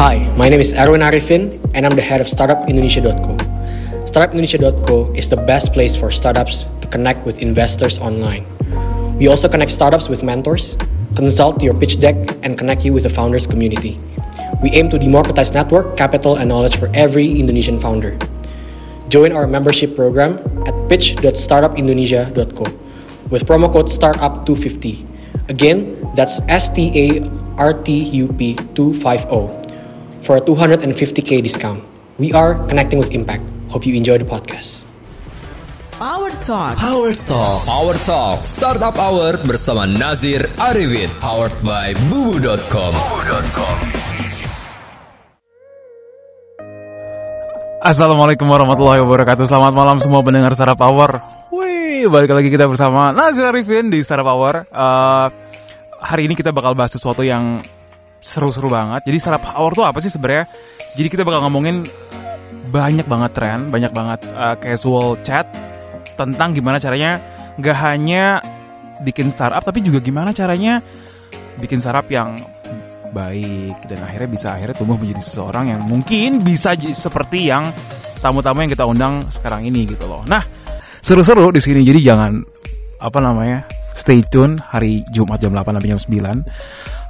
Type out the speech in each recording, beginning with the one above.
Hi, my name is Erwin Arifin, and I'm the head of StartupIndonesia.co. StartupIndonesia.co is the best place for startups to connect with investors online. We also connect startups with mentors, consult your pitch deck, and connect you with the founders community. We aim to democratize network, capital, and knowledge for every Indonesian founder. Join our membership program at pitch.startupindonesia.co with promo code STARTUP250. Again, that's S T A R T U P 250 for a 250k discount. We are connecting with impact. Hope you enjoy the podcast. Power Talk. Power Talk. Power Talk Startup Hour bersama Nazir Arifin. Powered by bubu.com. Assalamualaikum warahmatullahi wabarakatuh Selamat malam semua pendengar Startup Power Wih, balik lagi kita bersama Nazir Arifin di Startup Power uh, Hari ini kita bakal bahas sesuatu yang seru-seru banget Jadi Startup Power tuh apa sih sebenarnya? Jadi kita bakal ngomongin banyak banget tren Banyak banget uh, casual chat Tentang gimana caranya Gak hanya bikin startup Tapi juga gimana caranya bikin startup yang baik dan akhirnya bisa akhirnya tumbuh menjadi seseorang yang mungkin bisa seperti yang tamu-tamu yang kita undang sekarang ini gitu loh. Nah, seru-seru di sini jadi jangan apa namanya? Stay tune hari Jumat jam 8 sampai jam 9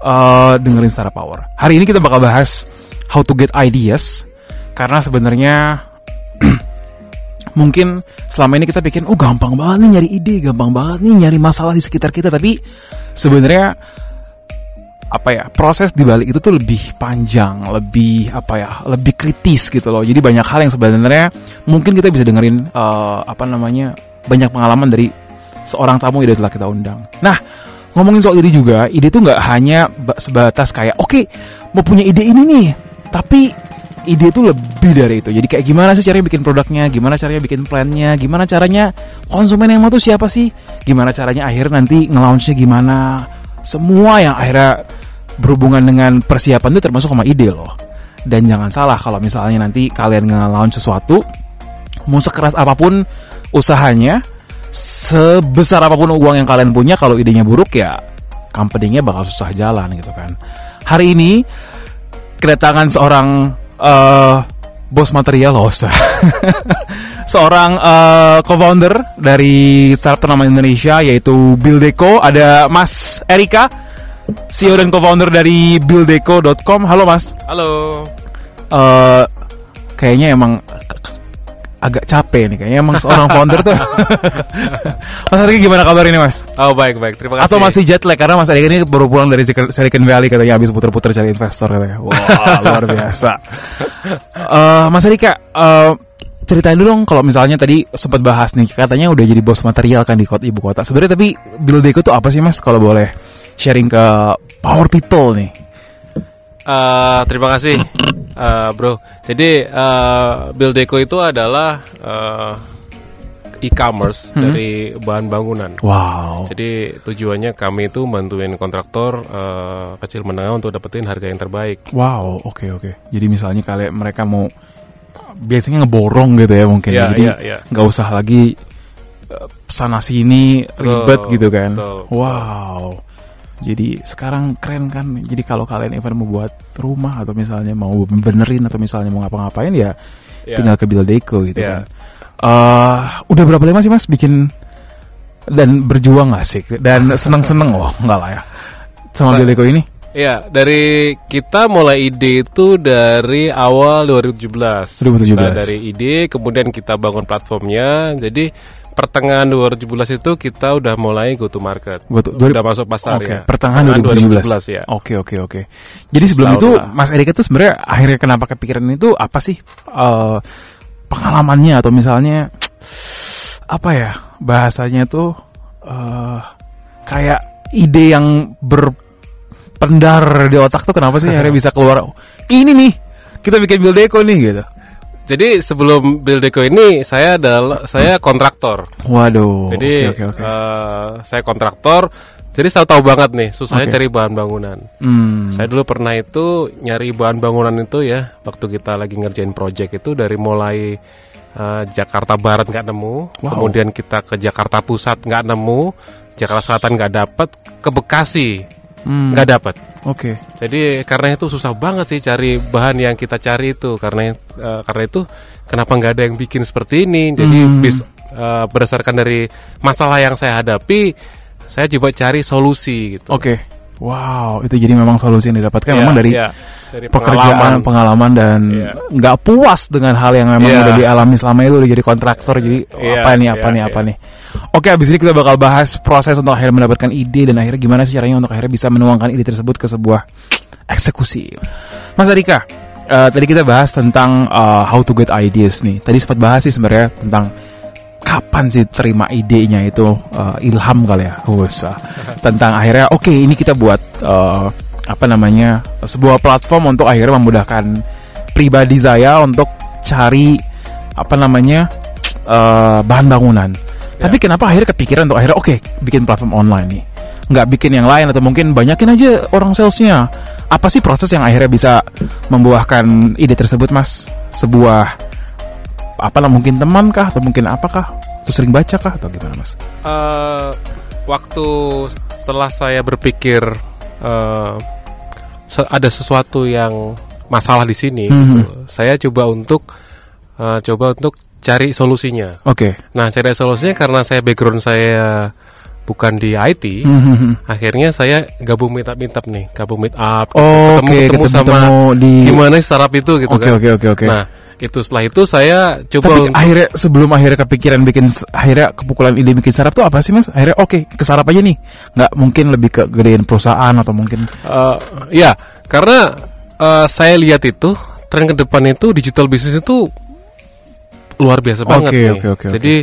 eh dengerin Startup Power. Hari ini kita bakal bahas how to get ideas karena sebenarnya mungkin selama ini kita pikir oh gampang banget nih nyari ide, gampang banget nih nyari masalah di sekitar kita tapi sebenarnya apa ya proses di balik itu tuh lebih panjang, lebih apa ya, lebih kritis gitu loh. Jadi banyak hal yang sebenarnya mungkin kita bisa dengerin eh, apa namanya banyak pengalaman dari seorang tamu yang telah kita undang. Nah ngomongin soal ide juga, ide tuh nggak hanya ba- sebatas kayak oke mau punya ide ini nih, tapi ide itu lebih dari itu. Jadi kayak gimana sih caranya bikin produknya, gimana caranya bikin plannya, gimana caranya konsumen yang mau tuh siapa sih, gimana caranya akhirnya nanti nge-launchnya gimana, semua yang akhirnya berhubungan dengan persiapan itu termasuk sama ide loh. Dan jangan salah kalau misalnya nanti kalian nge-launch sesuatu, mau sekeras apa pun usahanya, sebesar apa pun uang yang kalian punya, kalau idenya buruk ya company-nya bakal susah jalan gitu kan. Hari ini kedatangan seorang eh, bos material loh, usah. seorang eh, co-founder dari startup ternama Indonesia yaitu Buildeco ada Mas Erika CEO dan co-founder dari buildeco.com halo Mas Halo. Eh, kayaknya emang agak capek nih kayaknya emang seorang founder tuh. Mas Erika gimana kabar ini Mas? Oh baik baik. Terima kasih. atau masih jet lag? Karena Mas Erika ini baru pulang dari Silicon Valley katanya habis puter-puter cari investor katanya. Wah luar biasa. Eh, Mas Erika eh, ceritain dulu dong kalau misalnya tadi sempat bahas nih katanya udah jadi bos material kan di kota ibu kota. Sebenarnya tapi Buildeco tuh apa sih Mas? Kalau boleh sharing ke power people nih Eh, terima kasih eh, bro. Jadi eh, Buildeco itu adalah eh, e-commerce dari bahan bangunan. wow Jadi tujuannya kami itu bantuin kontraktor eh, kecil menengah untuk dapetin harga yang terbaik. Wow, oke oke. Jadi misalnya kalian mereka mau biasanya ngeborong gitu ya mungkin. Iya, Jadi iya, iya. nggak usah lagi sana sini ribet gitu kan. betul, betul. wow. Jadi sekarang keren kan. Jadi kalau kalian even mau buat rumah atau misalnya mau benerin atau misalnya mau ngapa-ngapain ya Iya. tinggal ke Buildeco gitu Iya. kan. Eh, udah berapa lama sih Mas bikin dan berjuang gak sih dan seneng-seneng oh enggak lah ya sama Sa- Buildeco ini? Iya, dari kita mulai ide itu dari awal 2017. 2017. Nah, dari ide kemudian kita bangun platformnya. Jadi pertengahan 2017 itu kita udah mulai go to market. Tuh- udah masuk pasar Oke, ya. pertengahan 2017. ya. Oke, oke, oke. Jadi sebelum Setahun itu lah. Mas Erika tuh sebenarnya akhirnya kenapa kepikiran itu apa sih eh, pengalamannya atau misalnya apa ya bahasanya tuh eh kayak ide yang berpendar di otak tuh kenapa sih akhirnya bisa keluar ini nih kita bikin Buildeco nih gitu. Jadi sebelum Buildeco ini saya adalah saya kontraktor. Waduh. Jadi oke, oke, oke. eh, saya kontraktor. Jadi saya tahu banget nih susahnya Oke. cari bahan bangunan. Hmm. Saya dulu pernah itu nyari bahan bangunan itu ya waktu kita lagi ngerjain project itu dari mulai eh, Jakarta Barat nggak nemu, Wow. kemudian kita ke Jakarta Pusat nggak nemu, Jakarta Selatan nggak dapat, ke Bekasi Hmm. nggak dapat. Oke. Jadi karena itu susah banget sih cari bahan yang kita cari itu karena eh, karena itu kenapa nggak ada yang bikin seperti ini? Jadi Hmm. bis- eh, berdasarkan dari masalah yang saya hadapi, saya coba cari solusi gitu. Oke. Wow, itu jadi memang solusi yang didapatkan Iya, memang dari iya. Dari pekerjaan, pengalaman, dan Iya. nggak puas dengan hal yang memang Iya. udah dialami selama itu udah jadi kontraktor. Jadi Iya, apa nih, apa iya, nih, apa iya. nih. Oke, abis ini kita bakal bahas proses untuk akhirnya mendapatkan ide dan akhirnya gimana sih caranya untuk akhirnya bisa menuangkan ide tersebut ke sebuah eksekusi. Mas Adika, eh, tadi kita bahas tentang eh, how to get ideas nih. Tadi sempat bahas sih sebenarnya tentang kapan sih terima idenya itu eh, ilham kali ya, usah tentang akhirnya oke ini kita buat eh, apa namanya sebuah platform untuk akhirnya memudahkan pribadi saya untuk cari apa namanya eh, bahan bangunan. Tapi kenapa akhirnya kepikiran untuk akhirnya oke bikin platform online nih, nggak bikin yang lain atau mungkin banyakin aja orang salesnya. Apa sih proses yang akhirnya bisa membuahkan ide tersebut, Mas? Sebuah apa lah mungkin teman kah atau mungkin apakah? Terus sering baca kah atau gimana, Mas? Eh, waktu setelah saya berpikir se- ada sesuatu yang masalah di sini, Mhm. gitu, saya coba untuk eh, coba untuk cari solusinya. Oke. Nah, cari solusinya karena saya background saya bukan di IT, Mhm. akhirnya saya gabung meet up meet up nih, gabung meet up, Oh, ketemu, oke, ketemu sama ketemu di- gimana startup itu gitu Oke, kan. oke, oke, oke. Nah, itu setelah itu saya coba Tapi untuk- akhirnya sebelum akhirnya kepikiran bikin akhirnya kepukulan ide bikin startup tuh apa sih mas? Akhirnya oke ke startup aja nih, nggak mungkin lebih ke gedein perusahaan atau mungkin Eh, ya, karena eh, saya lihat itu tren ke depan itu digital bisnis itu luar biasa banget Oke, nih. oke, oke, Jadi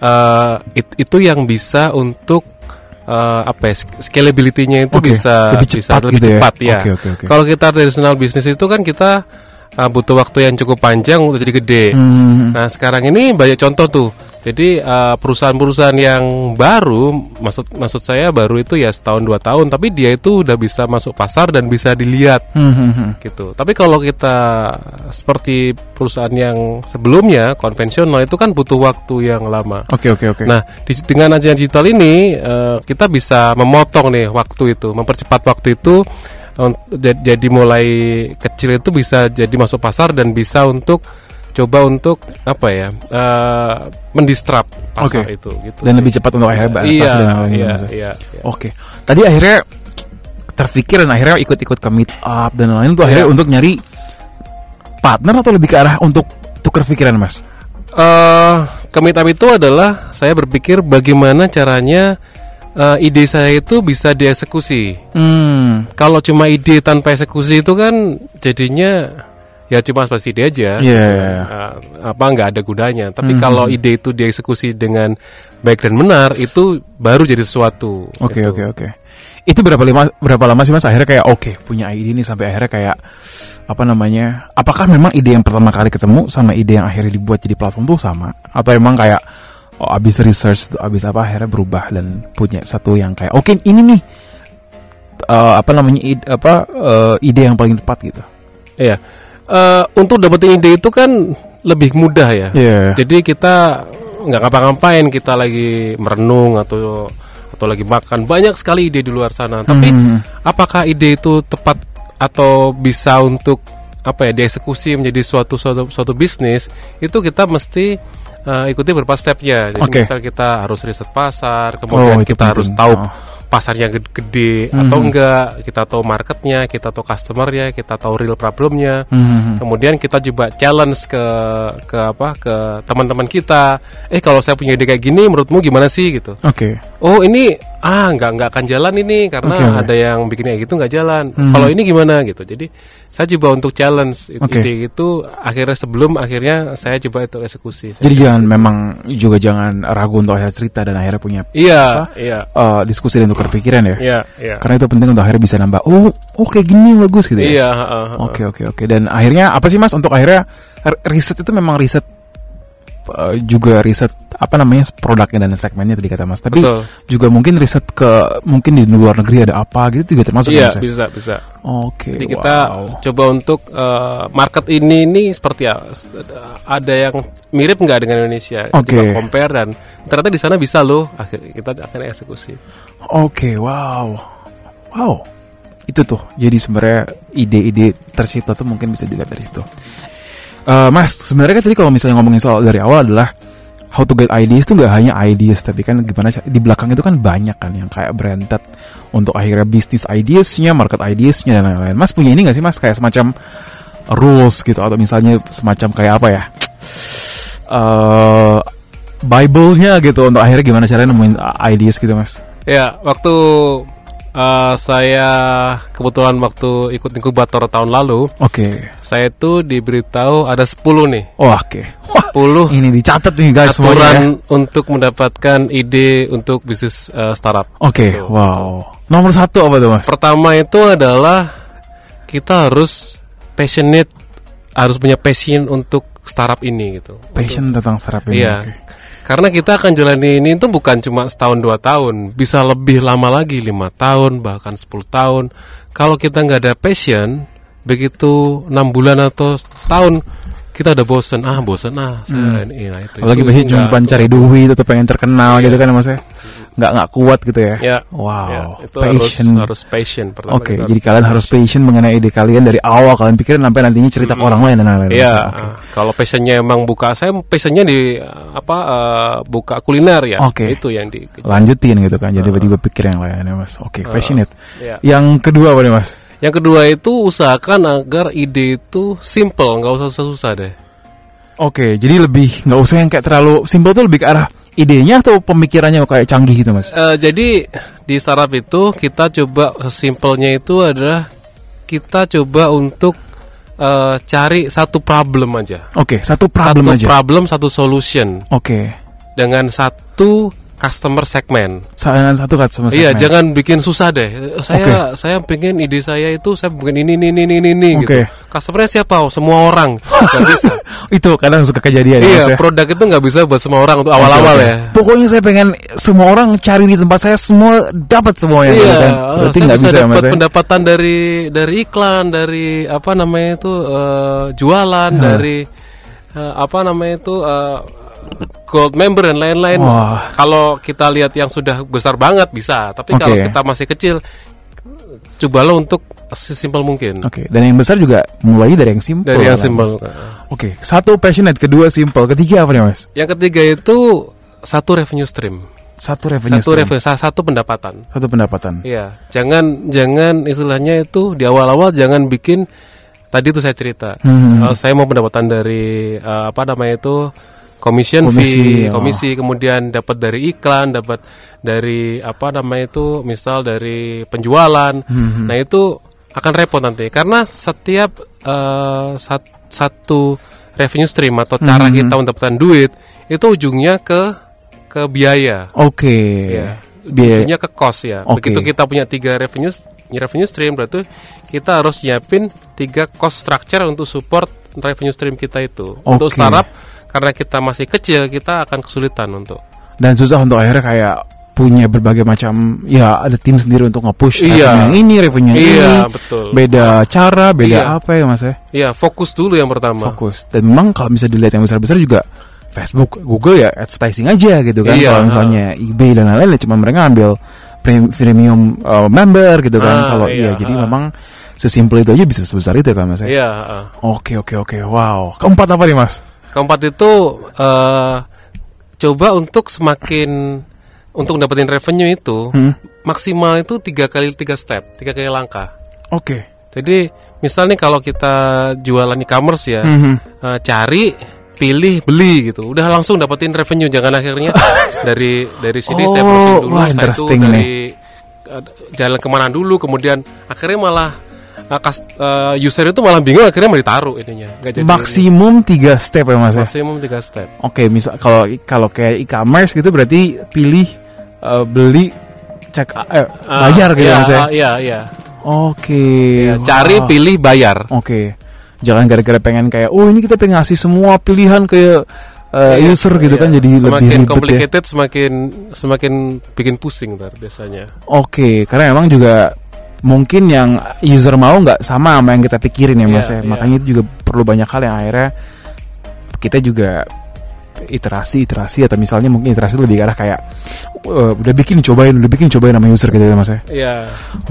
eh, it- itu yang bisa untuk eh, apa ya scalability-nya itu Oke, bisa lebih bisa cepat lebih gitu ya? cepat ya. Oke, oke, oke. Kalau kita tradisional bisnis itu kan kita eh, butuh waktu yang cukup panjang untuk jadi gede. Hmm, Nah sekarang ini banyak contoh tuh. Jadi eh, perusahaan-perusahaan yang baru, maksud maksud saya baru itu ya setahun dua tahun, tapi dia itu udah bisa masuk pasar dan bisa dilihat hmm, hmm, hmm. gitu. Tapi kalau kita seperti perusahaan yang sebelumnya konvensional itu kan butuh waktu yang lama. Oke oke oke. Nah di- dengan ajaran digital ini eh, kita bisa memotong nih waktu itu, mempercepat waktu itu. Jadi mulai kecil itu bisa jadi masuk pasar dan bisa untuk coba untuk apa ya eh, mendistrap pasar Oke. itu gitu. dan sih. lebih cepat untuk akhirnya iya, dan gitu, iya, ya? iya, iya. Oke. Tadi akhirnya terpikir dan akhirnya ikut-ikut ke meet up dan lain-lain tuh akhirnya Iya. untuk nyari partner atau lebih ke arah untuk tukar pikiran mas? eh kemitab itu adalah saya berpikir bagaimana caranya eh, ide saya itu bisa dieksekusi. Hmm. Kalau cuma ide tanpa eksekusi itu kan jadinya ya cuma seperti ide aja. Iya. Eh, apa nggak ada gunanya. Tapi Mhm. kalau ide itu dieksekusi dengan baik dan benar itu baru jadi sesuatu. Oke gitu. oke oke. Itu berapa lama berapa lama sih mas akhirnya kayak oke punya ide ini sampai akhirnya kayak apa namanya? Apakah memang ide yang pertama kali ketemu sama ide yang akhirnya dibuat jadi platform tuh sama? Atau emang kayak oh abis research abis apa akhirnya berubah dan punya satu yang kayak oke ini nih eh, apa namanya ide, apa eh, ide yang paling tepat gitu? Iya. Eh, untuk dapetin ide itu kan lebih mudah ya. Iya. Jadi kita nggak ngapa-ngapain, kita lagi merenung atau atau lagi makan banyak sekali ide di luar sana. Tapi Hmm. apakah ide itu tepat atau bisa untuk apa ya dieksekusi menjadi suatu suatu suatu bisnis itu kita mesti uh, ikuti beberapa stepnya. Jadi Oke. misal kita harus riset pasar, kemudian Oh, kita harus penting. tahu Oh. pasarnya gede, gede atau Mhm. enggak, kita tahu marketnya, kita tahu customernya, kita tahu real problemnya. Hmm. Kemudian kita coba challenge ke ke apa ke teman-teman kita. Eh kalau saya punya ide kayak gini, menurutmu gimana sih gitu? Oke. Oh ini ah nggak nggak akan jalan ini karena Oke, oke. ada yang bikin kayak gitu nggak jalan. Hmm. Kalau ini gimana gitu. Jadi saya coba untuk challenge Oke. ide itu akhirnya sebelum akhirnya saya coba itu eksekusi. Saya Jadi jangan eksekusi. memang juga jangan ragu untuk akhirnya cerita dan akhirnya punya Iya apa? iya eh, diskusi dan tukar pikiran ya. iya iya. Karena itu penting untuk akhirnya bisa nambah. Oh, oke gini bagus gitu ya. Iya. Oke oke oke. Dan akhirnya apa sih mas untuk akhirnya riset itu memang riset eh, juga riset apa namanya produknya dan segmennya tadi kata mas. Tapi Betul. juga mungkin riset ke mungkin di luar negeri ada apa gitu juga termasuk Iya ya? bisa bisa. Oke. Jadi kita wow. coba untuk eh, market ini ini seperti ya ada yang mirip nggak dengan Indonesia? Oke. Coba compare dan ternyata di sana bisa loh. Akhir kita akan eksekusi. Oke, wow. Wow. itu tuh jadi sebenarnya ide-ide tercipta tuh mungkin bisa dilihat dari situ Eh, mas sebenarnya kan tadi kalau misalnya ngomongin soal dari awal adalah how to get ideas itu nggak hanya ideas tapi kan gimana di belakang itu kan banyak kan yang kayak branded untuk akhirnya bisnis ideasnya market ideasnya dan lain-lain. Mas punya ini nggak sih mas? Kayak semacam rules gitu atau misalnya semacam kayak apa ya? Eh Bible-nya gitu untuk akhirnya gimana caranya nemuin ideas gitu mas? Ya, waktu uh, saya kebetulan waktu ikut inkubator tahun lalu, oke saya itu diberitahu ada 10 nih. oh, oke Wah, 10 ini dicatat nih guys semuanya ya. aturan untuk mendapatkan ide untuk bisnis uh, startup. Oke, Gitu. wow. Nomor satu apa tuh mas? Pertama itu adalah kita harus passionate, harus punya passion untuk startup ini gitu. Passion tentang startup ini. Iya. oke. Karena kita akan jalani ini itu bukan cuma setahun dua tahun, bisa lebih lama lagi lima tahun bahkan 10 tahun. Kalau kita nggak ada passion, begitu enam bulan atau setahun kita udah bosen ah bosen ah saya ini nah itu Apalagi itu biasanya cuma cari duit atau pengen terkenal Iya. gitu kan mas ya. Nggak nggak kuat gitu ya. ya Wow. ya, itu harus passion. harus passion pertama Oke, kita jadi kalian harus passion mengenai ide kalian dari awal kalian pikirin sampai nantinya cerita ke orang lain dan lain-lain. Iya, uh, kalau passionnya emang buka, saya passionnya di uh, apa uh, buka kuliner ya, Oke. itu yang di. Lanjutin gitu kan. Jadi tiba-tiba pikir yang lain ya mas. Oke, passionate. ya. Yang kedua apa nih mas? Yang kedua itu usahakan agar ide itu simple, nggak usah susah-susah deh. Oke, jadi lebih nggak usah yang kayak terlalu simple tuh lebih ke arah idenya atau pemikirannya kayak canggih gitu mas? Eh, jadi di startup itu kita coba sesimpelnya itu adalah kita coba untuk eh, cari satu problem aja, Oke, satu problem satu aja. problem satu solution Oke, dengan satu customer segment. dengan satu sama Iya, segmen. jangan bikin susah deh. Saya saya pengen ide saya itu saya pengen ini ini ini ini, ini Oke. gitu. Customernya siapa? Oh, semua orang. Gak bisa. itu kadang suka kejadian ya, iya, ya. produk itu nggak bisa buat semua orang untuk awal-awal Oke, ya. oke. Pokoknya saya pengen semua orang cari di tempat saya semua dapat semuanya Iya, kan. eh, Berarti saya nggak bisa bisa ya, dapat ya? pendapatan dari dari iklan, dari apa namanya itu eh, jualan, dari eh, apa namanya itu eh, gold member dan lain-lain. Kalau kita lihat yang sudah besar banget bisa, tapi kalau Oke. kita masih kecil, cobalah untuk sesimpel mungkin. Oke, dan yang besar juga mulai dari yang simple. Dari yang kan, simpel. Oke, satu passionate, kedua simple, ketiga apa nih Mas? Yang ketiga itu satu revenue stream, Satu revenue satu stream. revenue, sa- satu pendapatan. Satu pendapatan. Iya, jangan jangan istilahnya itu di awal-awal jangan bikin tadi itu saya cerita. Hmm. Eh, saya mau pendapatan dari eh, apa namanya itu commission Komisi, fee, oh. komisi kemudian dapat dari iklan, dapat dari apa namanya itu misal dari penjualan. Hmm. Nah, itu akan repot nanti karena setiap eh, sat- satu revenue stream atau cara Hmm. kita mendapatkan duit itu ujungnya ke ke biaya. Oke. Ya, Biaya- ujungnya ke cost ya. Oke. Begitu kita punya tiga revenue revenue stream berarti kita harus nyiapin tiga cost structure untuk support revenue stream kita itu. Untuk Oke. startup karena kita masih kecil kita akan kesulitan untuk. Dan susah untuk akhirnya kayak punya berbagai macam ya ada tim sendiri untuk nge-push Iya. yang ini, revenue yang Iya, ini. betul. Beda cara, beda Iya. apa ya Mas ya? Iya, fokus dulu yang pertama. fokus dan memang kalau bisa dilihat yang besar-besar juga Facebook, Google ya advertising aja gitu kan Iya, kalau misalnya eBay dan lain-lain ya cuma mereka ambil pre- premium uh, member gitu kan Ah, kalau iya, iya, jadi ah. memang sesimpel itu aja bisa sebesar itu kan mas ya Iya, ah. oke oke oke wow keempat apa nih mas Keempat itu eh, coba untuk semakin untuk dapetin revenue itu Hmm. maksimal itu tiga kali tiga step, tiga kali langkah. oke Jadi misalnya kalau kita jualan e-commerce ya, Mhm. eh, cari, pilih, beli gitu. Udah langsung dapetin revenue. Jangan akhirnya dari dari sini saya Oh, browsing dulu, wah, saya itu dari eh, jalan ke mana dulu, kemudian akhirnya malah eh, kas- eh, user itu malah bingung akhirnya mau ditaruh ininya. Jadi maksimum tiga step ya mas ya maksimum tiga step. oke misal kalau kalau kayak e-commerce gitu berarti pilih uh, beli cek eh, Ah, bayar gitu iya, ya mas ya Iya, iya. oke Iya, Cari, Wah. pilih, bayar. Oke. Jangan gara-gara pengen kayak oh ini kita pengen ngasih semua pilihan ke uh, Iya, user gitu iya. kan jadi lebih semakin ribet ya. complicated semakin semakin bikin pusing ntar biasanya. Oke, karena memang juga mungkin yang user mau nggak sama sama yang kita pikirin ya Mas Iya, ya. iya. Makanya itu juga perlu banyak hal yang akhirnya kita juga iterasi iterasi atau misalnya mungkin iterasi lebih ke arah kayak eh, udah bikin cobain udah bikin cobain sama user gitu ya mas ya? Iya.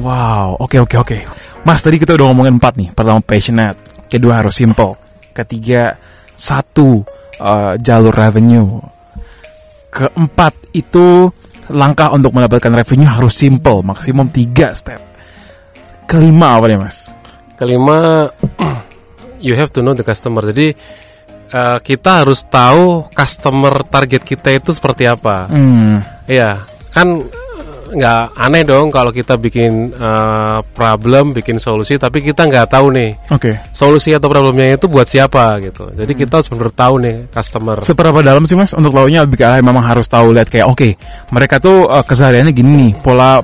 wow oke oke oke. Mas tadi kita udah ngomongin empat nih. Pertama passionate. Kedua harus simple. Ketiga satu eh, jalur revenue. Keempat itu langkah untuk mendapatkan revenue harus simple. Maksimum tiga step kelima apa nih mas Kelima, you have to know the customer. Jadi eh, kita harus tahu customer target kita itu seperti apa. hmm Iya, kan eh, nggak aneh dong kalau kita bikin eh, problem, bikin solusi, tapi kita nggak tahu nih oke solusi atau problemnya itu buat siapa gitu. Jadi kita harus benar tahu nih customer. Seberapa dalam sih mas untuk tahunya lebih ke arah memang harus tahu lihat kayak oke mereka tuh eh, kesehariannya gini nih pola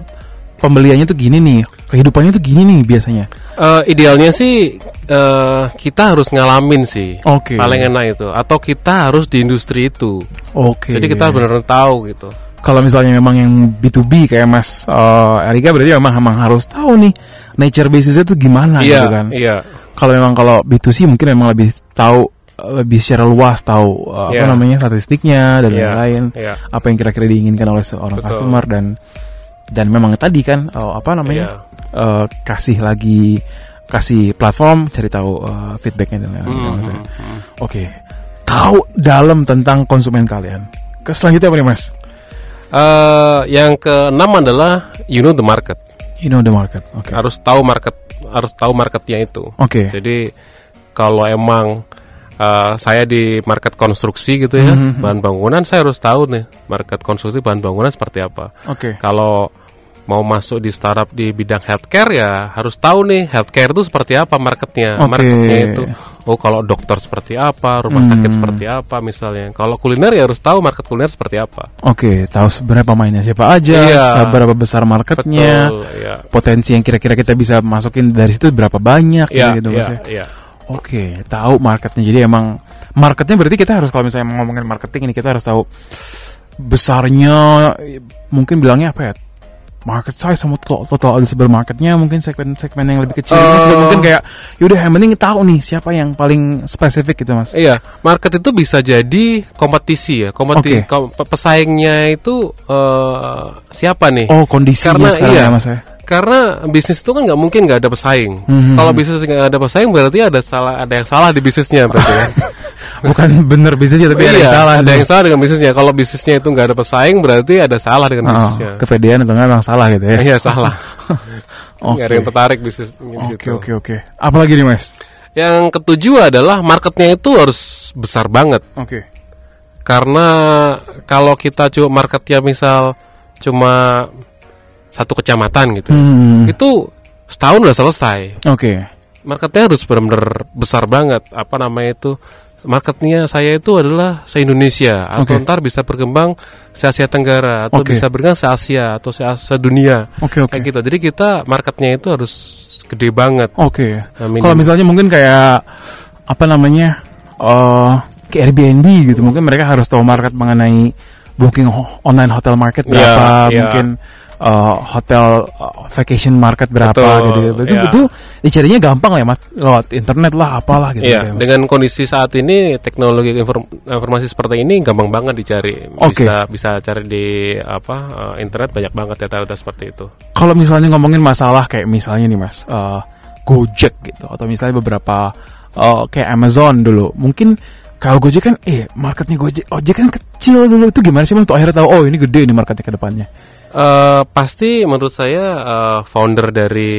pembeliannya tuh gini nih kehidupannya tuh gini nih biasanya Eh, idealnya sih eh, kita harus ngalamin sih. Oke. Paling enak itu. Atau kita harus di industri itu. oke Jadi kita benar-benar tahu gitu. kalau misalnya memang yang B2B kayak mas eh, Erika berarti memang memang harus tahu nih nature basisnya tuh gimana iya, gitu kan iya. kalau memang kalau B2C mungkin memang lebih tahu lebih secara luas tahu eh, apa Iya. namanya statistiknya dan Iya, lain-lain iya. apa yang kira-kira diinginkan oleh seorang Betul. customer dan dan memang tadi kan eh, apa namanya Iya. eh, kasih lagi kasih platform cari tahu eh, feedbacknya dan lain-lain ya. hmm, oke tahu dalam tentang konsumen kalian ke selanjutnya apa nih mas Eh, yang keenam adalah you know the market. you know the market oke Harus tahu market, harus tahu marketnya itu. oke Jadi kalau emang eh, saya di market konstruksi gitu ya, Mhm. bahan bangunan, saya harus tahu nih market konstruksi bahan bangunan seperti apa. oke Kalau mau masuk di startup di bidang healthcare ya harus tahu nih healthcare itu seperti apa marketnya. Oke. Marketnya itu oh kalau dokter seperti apa, rumah sakit Hmm. seperti apa misalnya. Kalau kuliner ya harus tahu market kuliner seperti apa. Oke, tahu sebenarnya pemainnya siapa aja, Iya. seberapa besar marketnya, Betul, ya. potensi yang kira-kira kita bisa masukin dari situ berapa banyak Iya, gitu, iya, Mas ya. iya. Oke, tahu marketnya. Jadi emang marketnya berarti kita harus kalau misalnya ngomongin marketing ini kita harus tahu besarnya mungkin bilangnya apa ya? Market size sama total, total addressable marketnya mungkin segmen-segmen yang lebih kecil ini Eh. sudah mungkin kayak yaudah yang penting tahu nih siapa yang paling spesifik gitu mas. Iya, market itu bisa jadi kompetisi ya. Kompeti Oke. kom- pe- pesaingnya itu eh, siapa nih? Oh kondisinya Karena sekarang iya. ya mas ya. Karena bisnis itu kan nggak mungkin nggak ada pesaing. Mhm. Kalau bisnis nggak ada pesaing berarti ada salah, ada yang salah di bisnisnya berarti. ya. Bukan bener bisnisnya tapi ada Iya, yang salah. Ada yang salah dengan bisnisnya. Kalau bisnisnya itu nggak ada pesaing berarti ada salah dengan Oh, bisnisnya. kepedean atau memang salah gitu ya. Iya salah. Oke. Nggak ada yang tertarik bisnis Oke oke oke. Apalagi nih mas? Yang ketujuh adalah marketnya itu harus besar banget. Oke. Karena kalau kita cuma marketnya misal cuma satu kecamatan gitu, Hmm. itu setahun udah selesai. Oke. Marketnya harus benar-benar besar banget. Apa namanya itu? Marketnya saya itu adalah se Indonesia atau ntar bisa berkembang se Asia Tenggara atau Oke. bisa berkembang se Asia atau se dunia Oke oke. kayak gitu. Jadi kita marketnya itu harus gede banget. Oke. Nah, minim- Kalau misalnya mungkin kayak apa namanya? eh ke Airbnb gitu, mungkin mereka harus tahu market mengenai booking ho- online hotel market Iya, berapa, iya. mungkin eh, hotel eh, vacation market berapa Betul, gitu. Itu iya. itu dicarinya gampang lah ya Mas, lewat internet lah apalah gitu. Iya, ya, Mas. dengan kondisi saat ini teknologi inform- informasi seperti ini gampang banget dicari. Oke. Bisa bisa cari di apa eh, internet banyak banget data-data seperti itu. Kalau misalnya ngomongin masalah kayak misalnya nih Mas, eh, Gojek gitu atau misalnya beberapa eh, kayak Amazon dulu, mungkin kalau Gojek kan eh marketnya Gojek Gojek kan kecil dulu itu gimana sih Mas untuk akhirnya tahu oh ini gede nih marketnya ke depannya. Eh, pasti menurut saya eh, founder dari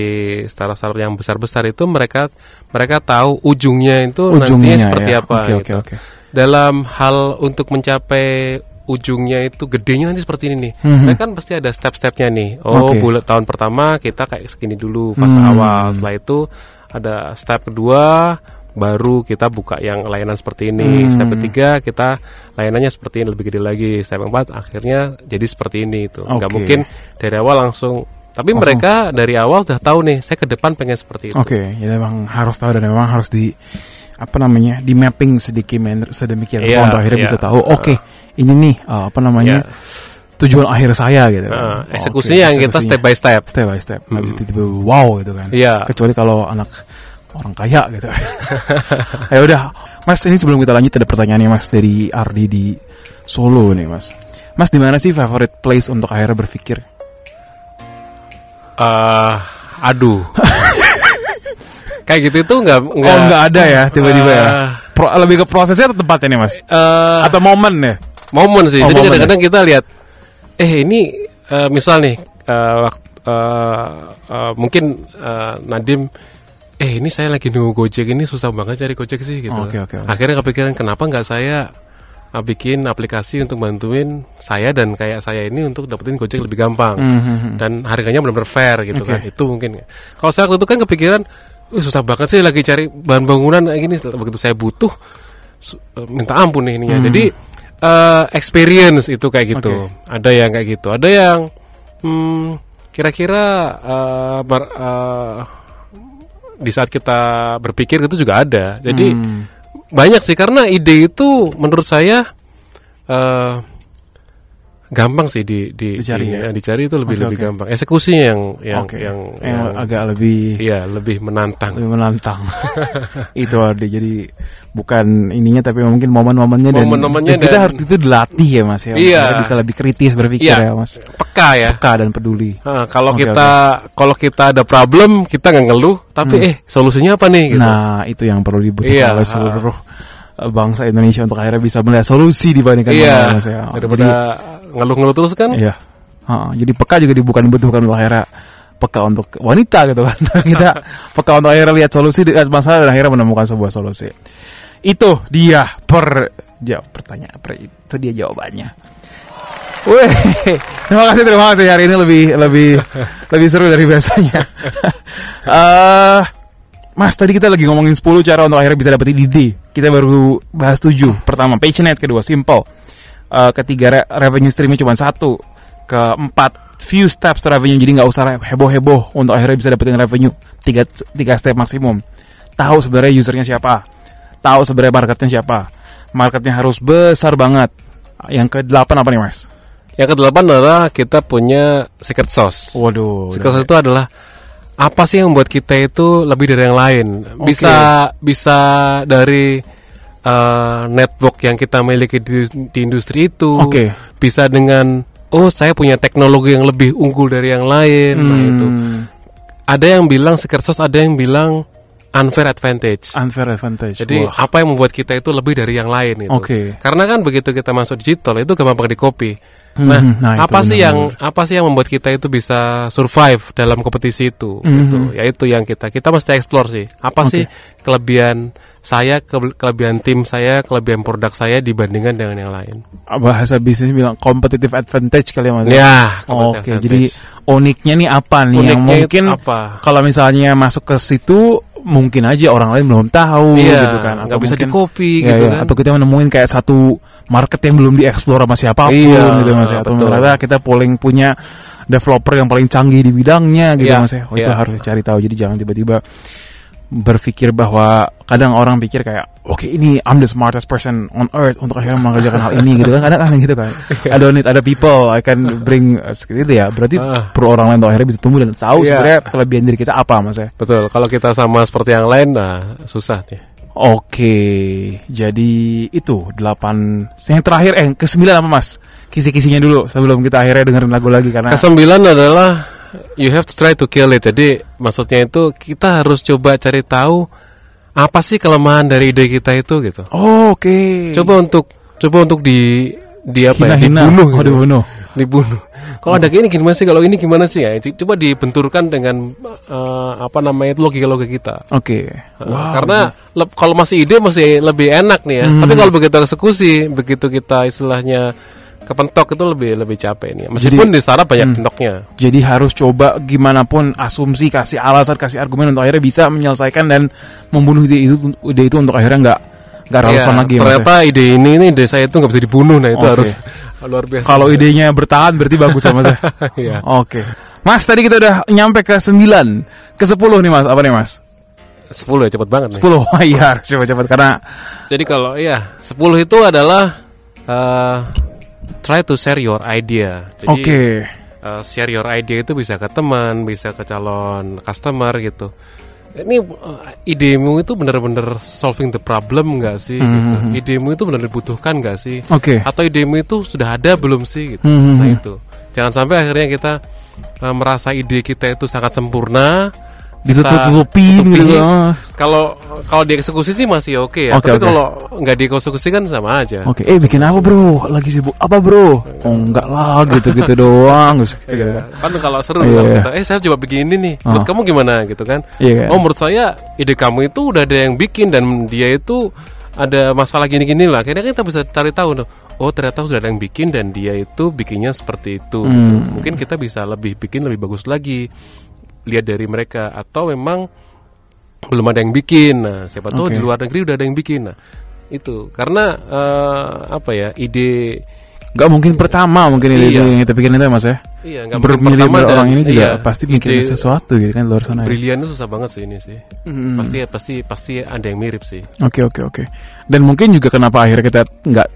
startup-startup yang besar-besar itu mereka mereka tahu ujungnya itu nantinya seperti ya. apa Oke oke gitu. oke. Dalam hal untuk mencapai ujungnya itu gedenya nanti seperti ini nih. Mhm. Mereka kan pasti ada step-stepnya nih. Oh, Oke. bulan tahun pertama kita kayak segini dulu fase Hmm. awal. Setelah itu ada step kedua baru kita buka yang layanan seperti ini. Hmm. Step ketiga kita layanannya seperti ini lebih gede lagi. Step keempat akhirnya jadi seperti ini itu. Nggak Oke. mungkin dari awal langsung tapi Langsung. mereka dari awal udah tahu nih, saya ke depan pengen seperti itu. Oke, jadi memang harus tahu dan memang harus di apa namanya di mapping sedikit sedemikian Iya, untuk akhirnya iya. bisa tahu oke ini nih eh, apa namanya Iya. tujuan akhir saya gitu. Oke, eksekusinya yang kita step by step. step by step. Habis Hmm. tiba-tiba wow gitu kan. Iya. Kecuali kalau anak orang kaya gitu. ya udah, Mas ini sebelum kita lanjut ada pertanyaannya Mas dari Ardi di Solo nih Mas. Mas di mana sih favorite place untuk akhirnya berpikir? Eh, aduh. Kayak gitu itu nggak nggak oh nggak ada ya tiba-tiba ya. Eh. Pro- lebih ke prosesnya atau tempatnya nih Mas? eh, Atau momen ya? momen sih. Oh, Jadi momen kadang-kadang kita lihat, eh ini eh, misal nih eh, wak- eh, eh, mungkin eh, Nadim, eh ini saya lagi nunggu Gojek ini susah banget cari Gojek sih gitu. Oke, oke, oke. Akhirnya kepikiran kenapa nggak saya eh, bikin aplikasi untuk bantuin saya dan kayak saya ini untuk dapetin Gojek lebih gampang Mhm. dan harganya benar-benar fair gitu Oke. kan. Itu mungkin. Kalau saya waktu itu kan kepikiran, "Wih, susah banget sih lagi cari bahan bangunan kayak gini. Begitu saya butuh, eh, minta ampun nih ininya. Jadi eh, experience itu kayak gitu. Oke. Ada yang kayak gitu. Ada yang hmm, kira-kira bar- eh, di saat kita berpikir itu juga ada. Jadi Hmm. banyak sih karena ide itu menurut saya eh gampang sih di, di Dicari di- ya? dicari itu lebih Oke, lebih oke. gampang. Eksekusinya yang yang Oke. yang, Yang yang- agak lebih iya lebih menantang. lebih menantang. itu Ardi. Jadi bukan ininya tapi mungkin momen-momennya dan, Momen-momennya dan kita dan- harus itu dilatih ya Mas ya. Iya. Kita bisa lebih kritis berpikir Iya. ya Mas. Peka ya. Peka dan peduli. Nah, kalau Oke, kita kalau kita ada problem kita nggak ngeluh, tapi eh solusinya apa nih? Gitu. Hmm. Nah, itu yang perlu dibutuhkan Iya. oleh seluruh uh, bangsa Indonesia untuk akhirnya bisa melihat solusi dibandingkan iya. Mas ya. Daripada ngeluh-ngeluh terus kan? Iya. Ha, jadi peka juga dibukan dibutuhkan untuk akhirnya peka untuk wanita gitu kan. kita peka untuk akhirnya lihat solusi lihat masalah dan akhirnya menemukan sebuah solusi. Itu dia per jawab pertanyaan per, itu dia jawabannya. Wih, terima kasih terima kasih hari ini lebih lebih lebih seru dari biasanya. Eh, Mas tadi kita lagi ngomongin 10 cara untuk akhirnya bisa dapetin ide. Kita baru bahas 7. Pertama passionate, kedua simple. Eh, ketiga re- revenue streamnya cuma satu. Keempat few steps to revenue jadi nggak usah heboh-heboh untuk akhirnya bisa dapetin revenue. Tiga tiga step maksimum. Tahu sebenarnya usernya siapa. Tahu sebenarnya marketnya siapa. Marketnya harus besar banget. Yang ke delapan apa nih mas? Yang kedelapan adalah kita punya secret sauce. Waduh. Secret sauce itu adalah apa sih yang membuat kita itu lebih dari yang lain? Bisa bisa dari eh, network yang kita miliki di, di industri itu. Oke. Bisa dengan oh saya punya teknologi yang lebih unggul dari yang lain. Nah itu. Hmm, Ada yang bilang secret sauce, ada yang bilang unfair advantage. unfair advantage. Jadi Wah. apa yang membuat kita itu lebih dari yang lain gitu. Oke. Karena kan begitu kita masuk digital itu gampang di copy. Nah, Mhm, nah, itu apa sih benar-benar. yang apa sih yang membuat kita itu bisa survive dalam kompetisi itu? Mhm. Gitu. Ya itu yang kita kita mesti explore sih. Apa Oke. sih kelebihan saya, ke- kelebihan tim saya, kelebihan produk saya dibandingkan dengan yang lain? bahasa bisnis bilang competitive advantage kali ya mas. Ya, Oke, competitive jadi uniknya nih apa nih yang Uniknya itu mungkin apa? kalau misalnya masuk ke situ mungkin aja orang lain belum tahu Iya, gitu kan nggak bisa mungkin- di-copy Iya, gitu iya. kan. atau kita menemuin kayak satu market yang belum dieksplor sama siapa pun Iya, gitu mas ya. atau ternyata kita paling punya developer yang paling canggih di bidangnya gitu Iya, mas ya. Oh, itu iya. harus cari tahu jadi jangan tiba-tiba berpikir bahwa kadang orang pikir kayak oke ini I'm the smartest person on earth untuk akhirnya mengerjakan hal ini gitu kan kadang kan gitu kan I don't need other people I can bring uh, seperti itu ya berarti Ah. perlu orang lain untuk akhirnya bisa tumbuh dan tahu Iya. sebenarnya kelebihan diri kita apa mas ya Betul. Kalau kita sama seperti yang lain, nah susah nih. Oke, jadi itu delapan. Yang terakhir, eh ke sembilan apa mas? Kisi-kisinya dulu sebelum kita akhirnya dengerin lagu lagi karena. Kesembilan adalah you have to try to kill it. Jadi maksudnya itu kita harus coba cari tahu apa sih kelemahan dari ide kita itu gitu. Oh, Oke. Coba untuk coba untuk di di apa ya? Hina-hina. Dibunuh. Oh, gitu. dibunuh. Dibunuh. Kalau ada gini gimana sih? Kalau ini gimana sih ya? Coba dibenturkan dengan eh, apa namanya itu logika-logika kita. Oke. Uh, Karena le- kalau masih ide masih lebih enak nih ya. Hmm. Tapi kalau begitu eksekusi, begitu kita istilahnya kepentok itu lebih lebih capek nih. Meskipun di startup banyak Hmm. pentoknya. Jadi harus coba gimana pun asumsi, kasih alasan, kasih argumen untuk akhirnya bisa menyelesaikan dan membunuh ide itu, ide itu untuk akhirnya nggak nggak relevan Iya, lagi. Ya. ternyata ide ini nih ide saya itu nggak bisa dibunuh. Nah itu Oke. harus luar biasa. Kalau idenya bertahan berarti bagus sama saya. Iya. Oke. Mas tadi kita udah nyampe ke 9 Ke 10 nih mas Apa nih mas? 10 ya cepet banget nih. 10 Wah iya cepet-cepet Karena Jadi kalau iya 10 itu adalah eh, try to share your idea. Oke eh, share your idea itu bisa ke teman, bisa ke calon customer gitu. ini uh, idemu itu benar-benar solving the problem nggak sih? gitu. Idemu itu benar dibutuhkan nggak sih? Hmm, Oke. Atau idemu itu sudah ada belum sih? Gitu. Hmm, Nah hmm. itu jangan sampai akhirnya kita uh, merasa ide kita itu sangat sempurna. Ditutup-tutupin tutupi. gitu. ah. Kalau kalau dieksekusi sih masih oke ya. Oke, Tapi oke. kalau nggak dieksekusi kan sama aja. Oke, eh bikin apa bro? Lagi sibuk apa bro? Oh enggak lah, gitu-gitu doang. Iya. Kan kalau seru Iya, kalau iya. kita, eh saya coba begini nih. Menurut Ah. kamu gimana gitu kan? Iya. Oh menurut saya ide kamu itu udah ada yang bikin dan dia itu ada masalah gini-gini lah. Akhirnya kita bisa cari tahu tuh. Oh ternyata sudah ada yang bikin dan dia itu bikinnya seperti itu. Hmm. Mungkin kita bisa lebih bikin lebih bagus lagi. Lihat dari mereka atau memang belum ada yang bikin. Nah siapa tahu Oke. di luar negeri udah ada yang bikin. Nah itu karena eh, apa ya ide Gak mungkin pertama mungkin ini Iya. yang kita pikirin itu mas ya. Iya, nggak mungkin Bermilion pertama orang ini juga iya, pasti bikin ide- sesuatu gitu kan luar sana. ya. Brilian itu susah banget sih ini sih. Hmm. Pasti pasti pasti ada yang mirip sih. Oke oke oke. Dan mungkin juga kenapa akhirnya kita nggak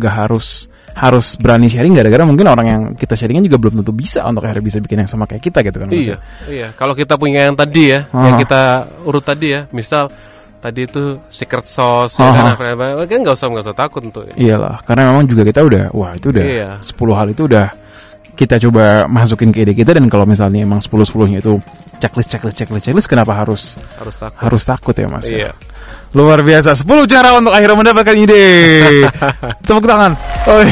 nggak harus harus berani sharing gara-gara mungkin orang yang kita sharingin juga belum tentu bisa untuk akhirnya bisa bikin yang sama kayak kita gitu kan. Iya, ya? iya. Kalau kita punya yang tadi ya, Ah. yang kita urut tadi ya, misal tadi itu secret sauce, ya Ah. kan, apa-apa, kan nggak usah nggak usah takut untuk Iyalah, karena memang juga kita udah wah itu udah Iya. 10 hal itu udah kita coba masukin ke ide kita dan kalau misalnya emang 10 10-nya itu checklist checklist checklist checklist kenapa harus harus takut. harus takut ya Mas? ya? Iya. Luar biasa 10 cara untuk akhirnya mendapatkan ide. Tepuk tangan. Oh,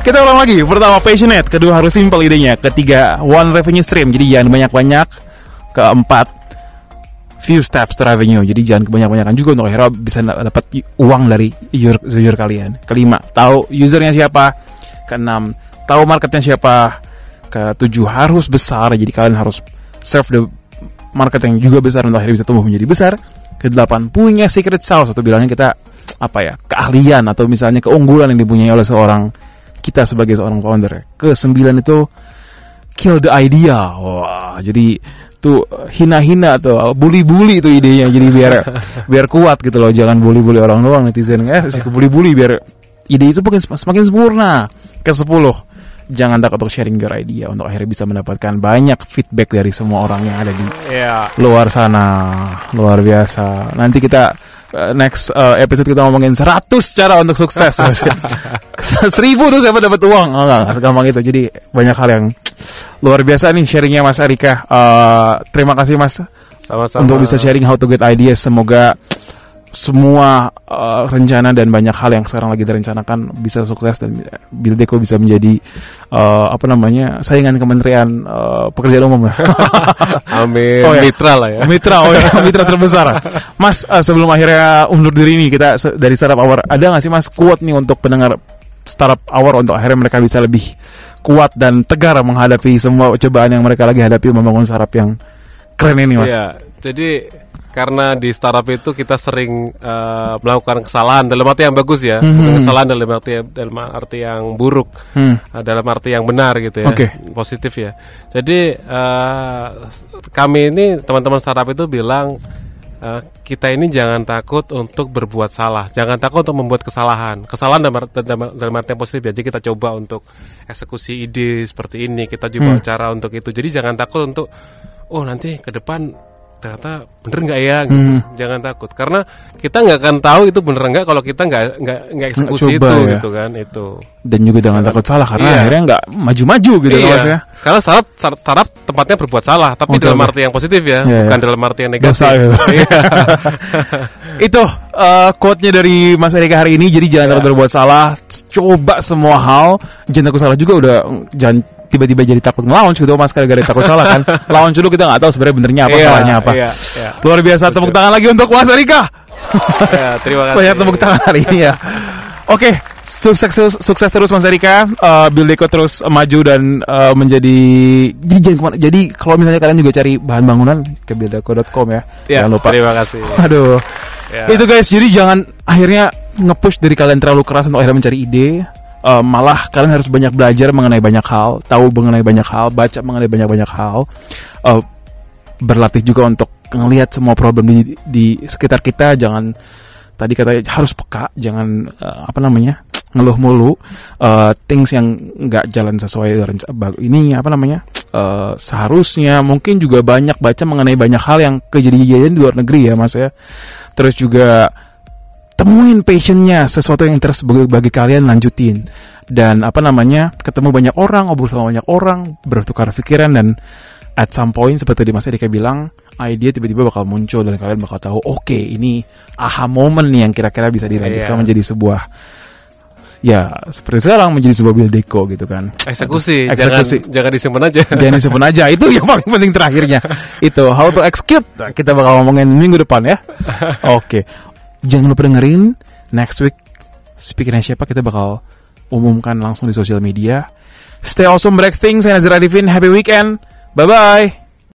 Kita ulang lagi. Pertama passionate, kedua harus simple idenya, ketiga one revenue stream. Jadi jangan banyak-banyak. Keempat few steps to revenue. Jadi jangan kebanyak-banyakan juga untuk akhirnya bisa da- dapat uang dari user, user kalian. Kelima, tahu usernya siapa. Keenam, tahu marketnya siapa. Ketujuh, harus besar. Jadi kalian harus serve the market yang juga besar untuk akhirnya bisa tumbuh menjadi besar. Kedelapan, punya secret sauce atau bilangnya kita apa ya keahlian atau misalnya keunggulan yang dipunyai oleh seorang kita sebagai seorang founder. Kesembilan itu kill the idea. Wah, jadi tuh hina-hina tuh bully-bully itu idenya jadi biar biar kuat gitu loh jangan bully-bully orang doang netizen eh sih bully-bully biar ide itu semakin semakin sempurna ke 10 jangan takut untuk sharing your idea untuk akhirnya bisa mendapatkan banyak feedback dari semua orang yang ada di Iya. luar sana. Luar biasa. Nanti kita uh, next uh, episode kita ngomongin 100 cara untuk sukses. Seribu tuh siapa dapat uang. Oh, enggak, enggak. Gampang itu. Jadi banyak hal yang luar biasa nih sharingnya Mas Arika Uh, terima kasih Mas Sama-sama. untuk bisa sharing how to get ideas. Semoga semua uh, rencana dan banyak hal yang sekarang lagi direncanakan bisa sukses dan Bildeko bisa menjadi uh, apa namanya saingan Kementerian uh, Pekerjaan Umum ya. Amin. Oh, ya. Mitra lah ya. mitra oh ya mitra terbesar mas eh, sebelum akhirnya undur diri nih kita dari startup hour ada nggak sih mas kuat nih untuk pendengar startup hour untuk akhirnya mereka bisa lebih kuat dan tegar menghadapi semua cobaan yang mereka lagi hadapi membangun startup yang keren ini mas Iya. Jadi karena di startup itu kita sering eh, melakukan kesalahan dalam arti yang bagus ya, bukan kesalahan dalam arti dalam arti yang buruk, Hmm. eh, dalam arti yang benar gitu ya, Oke. positif ya. Jadi s- kami ini teman-teman startup itu bilang eh, kita ini jangan takut untuk berbuat salah, jangan takut untuk membuat kesalahan. Kesalahan dalam, dalam, dalam arti yang positif ya. Jadi kita coba untuk eksekusi ide seperti ini, kita coba cara untuk itu. Jadi jangan takut untuk oh nanti ke depan ternyata bener nggak ya gitu. Hmm. jangan takut karena kita nggak akan tahu itu bener nggak kalau kita nggak nggak nggak eksekusi coba itu ya. gitu kan itu dan juga jangan takut salah karena Iya. akhirnya nggak maju-maju gitu kan, mas ya karena startup, startup tempatnya berbuat salah tapi Oke, dalam arti yang positif ya Iya, bukan iya. dalam arti yang negatif Dosa gitu. Iya. itu uh, quote-nya dari Mas Erika hari ini jadi jangan Ya. takut berbuat salah coba semua hal jangan takut salah juga udah jangan tiba-tiba jadi takut ngelawan gitu mas gara-gara takut salah kan. Lawan dulu kita nggak tahu sebenarnya benernya apa Iya, salahnya apa. iya, iya. luar biasa tepuk tangan lagi untuk Mas Erika. Ya, terima kasih. banyak tepuk tangan hari ini ya. Oke sukses terus sukses terus Mas Erika. Uh, Build Deco terus maju dan uh, menjadi jadi ke mana jadi kalau misalnya kalian juga cari bahan bangunan ke builddeco.com ya Ya, jangan lupa. terima kasih. Aduh. Ya. Itu guys, jadi jangan akhirnya nge-push dari kalian terlalu keras untuk akhirnya mencari ide. Eh, malah kalian harus banyak belajar mengenai banyak hal, tahu mengenai banyak hal, baca mengenai banyak-banyak hal. Eh, berlatih juga untuk ngelihat semua problem di, di sekitar kita. Jangan tadi kata harus peka, jangan eh, apa namanya ngeluh mulu uh, things yang nggak jalan sesuai ini apa namanya uh, seharusnya mungkin juga banyak baca mengenai banyak hal yang kejadian di luar negeri ya mas ya terus juga temuin passionnya sesuatu yang interest bagi, bagi kalian lanjutin dan apa namanya ketemu banyak orang ngobrol sama banyak orang bertukar pikiran dan at some point seperti di Mas Erika bilang ide tiba-tiba bakal muncul dan kalian bakal tahu oke ini aha moment nih yang kira-kira bisa dilanjutkan Iya. menjadi sebuah ya seperti sekarang menjadi sebuah build deco gitu kan Eksekusi, Eksekusi. jangan jangan disimpan aja. Jangan disimpan aja itu yang paling penting terakhirnya itu how to execute kita bakal ngomongin minggu depan ya oke jangan lupa dengerin. Next week speakernya siapa kita bakal umumkan langsung di sosial media. Stay awesome break things saya Nazir Arifin happy weekend. Bye bye